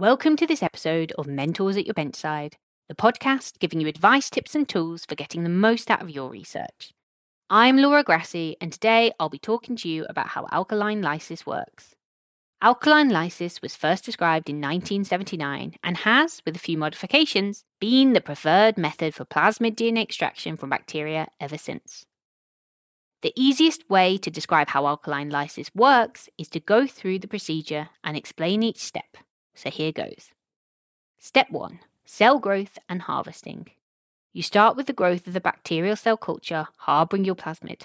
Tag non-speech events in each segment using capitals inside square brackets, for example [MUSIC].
Welcome to this episode of Mentors at Your Benchside, the podcast giving you advice, tips, and tools for getting the most out of your research. I'm Laura Grassi, and today I'll be talking to you about how alkaline lysis works. Alkaline lysis was first described in 1979 and has, with a few modifications, been the preferred method for plasmid DNA extraction from bacteria ever since. The easiest way to describe how alkaline lysis works is to go through the procedure and explain each step. So here goes. Step 1 Cell growth and harvesting. You start with the growth of the bacterial cell culture harbouring your plasmid.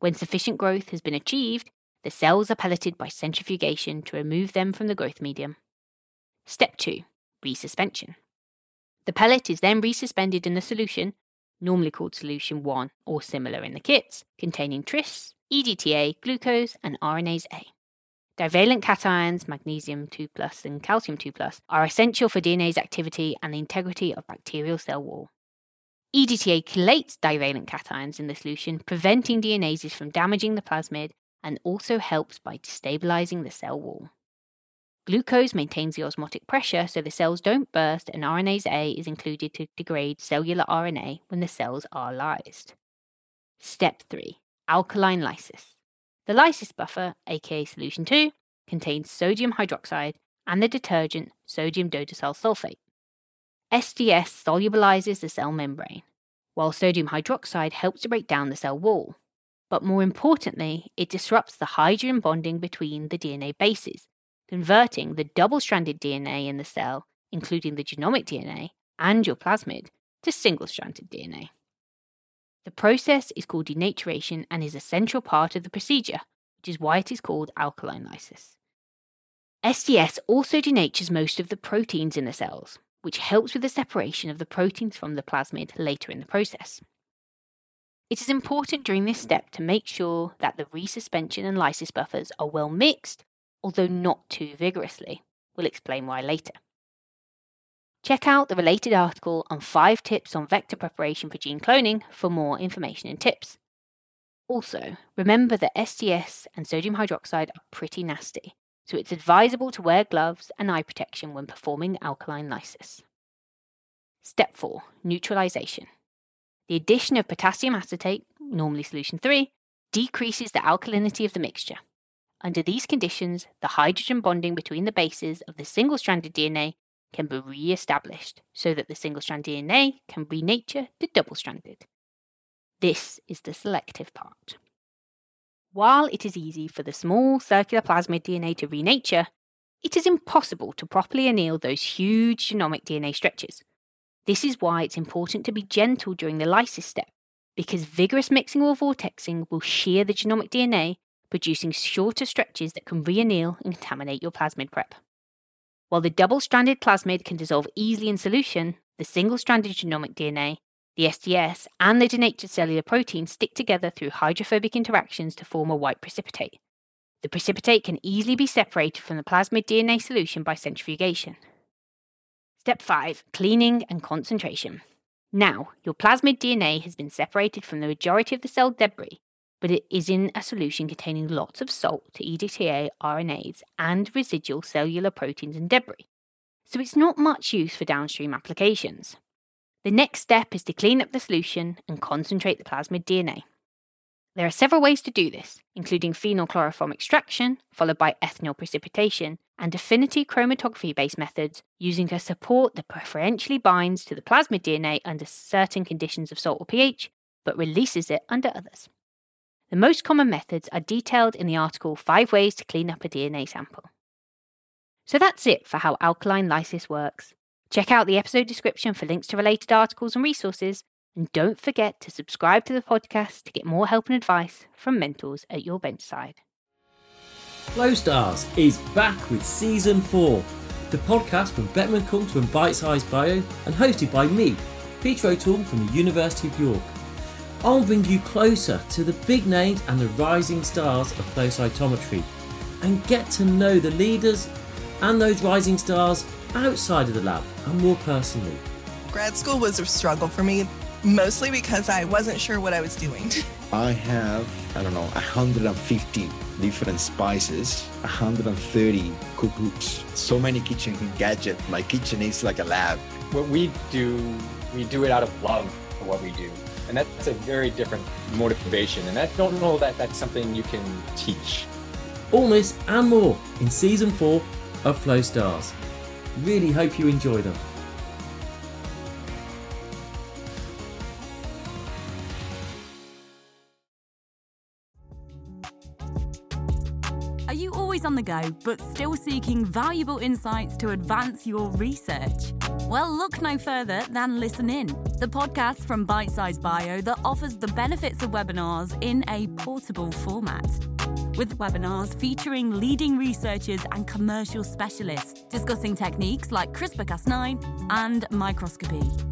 When sufficient growth has been achieved, the cells are pelleted by centrifugation to remove them from the growth medium. Step 2 Resuspension. The pellet is then resuspended in the solution, normally called solution 1 or similar in the kits, containing tris, EDTA, glucose, and RNase A. Divalent cations, magnesium 2 plus and calcium 2 plus, are essential for DNase activity and the integrity of bacterial cell wall. EDTA chelates divalent cations in the solution, preventing DNases from damaging the plasmid and also helps by destabilizing the cell wall. Glucose maintains the osmotic pressure so the cells don't burst, and RNase A is included to degrade cellular RNA when the cells are lysed. Step 3 Alkaline lysis. The lysis buffer, aka solution 2, contains sodium hydroxide and the detergent sodium dodecyl sulfate. SDS solubilizes the cell membrane, while sodium hydroxide helps to break down the cell wall. But more importantly, it disrupts the hydrogen bonding between the DNA bases, converting the double stranded DNA in the cell, including the genomic DNA and your plasmid, to single stranded DNA. The process is called denaturation and is a central part of the procedure, which is why it is called alkaline lysis. SDS also denatures most of the proteins in the cells, which helps with the separation of the proteins from the plasmid later in the process. It is important during this step to make sure that the resuspension and lysis buffers are well mixed, although not too vigorously. We'll explain why later. Check out the related article on 5 tips on vector preparation for gene cloning for more information and tips. Also, remember that SDS and sodium hydroxide are pretty nasty, so it's advisable to wear gloves and eye protection when performing alkaline lysis. Step 4 Neutralization. The addition of potassium acetate, normally solution 3, decreases the alkalinity of the mixture. Under these conditions, the hydrogen bonding between the bases of the single stranded DNA can be re established so that the single strand DNA can renature to double stranded. This is the selective part. While it is easy for the small circular plasmid DNA to renature, it is impossible to properly anneal those huge genomic DNA stretches. This is why it's important to be gentle during the lysis step, because vigorous mixing or vortexing will shear the genomic DNA, producing shorter stretches that can re-anneal and contaminate your plasmid prep. While the double stranded plasmid can dissolve easily in solution, the single stranded genomic DNA, the SDS, and the denatured cellular protein stick together through hydrophobic interactions to form a white precipitate. The precipitate can easily be separated from the plasmid DNA solution by centrifugation. Step 5 Cleaning and concentration. Now, your plasmid DNA has been separated from the majority of the cell debris, but it is in a solution containing lots of salt to EDTA RNase and residual cellular proteins and debris. So it's not much use for downstream applications. The next step is to clean up the solution and concentrate the plasmid DNA. There are several ways to do this, including phenol-chloroform extraction, followed by ethanol precipitation, and affinity chromatography based methods using a support that preferentially binds to the plasmid DNA under certain conditions of salt or pH, but releases it under others. The most common methods are detailed in the article 5 Ways to Clean Up a DNA Sample. So that's it for how alkaline lysis works. Check out the episode description for links to related articles and resources, and don't forget to subscribe to the podcast to get more help and advice from mentors at your benchside. Flow Stars is back with season four, the podcast from Beckman Coulter and Bite Size Bio, and hosted by me, Peter O'Toole from the University of York. I'll bring you closer to the big names and the rising stars of flow cytometry, and get to know the leaders and those rising stars outside of the lab and more personally. Grad school was a struggle for me mostly because I wasn't sure what I was doing. [LAUGHS] I have, I don't know, 150 different spices, 130 cookbooks, so many kitchen gadgets. My kitchen is like a lab. What we do, we do it out of love for what we do. And that's a very different motivation. And I don't know that that's something you can teach. All this and more in season four of Flow Stars. Really hope you enjoy them. The go, but still seeking valuable insights to advance your research? Well, look no further than Listen In, the podcast from Bite Size Bio that offers the benefits of webinars in a portable format. With webinars featuring leading researchers and commercial specialists discussing techniques like CRISPR Cas9 and microscopy.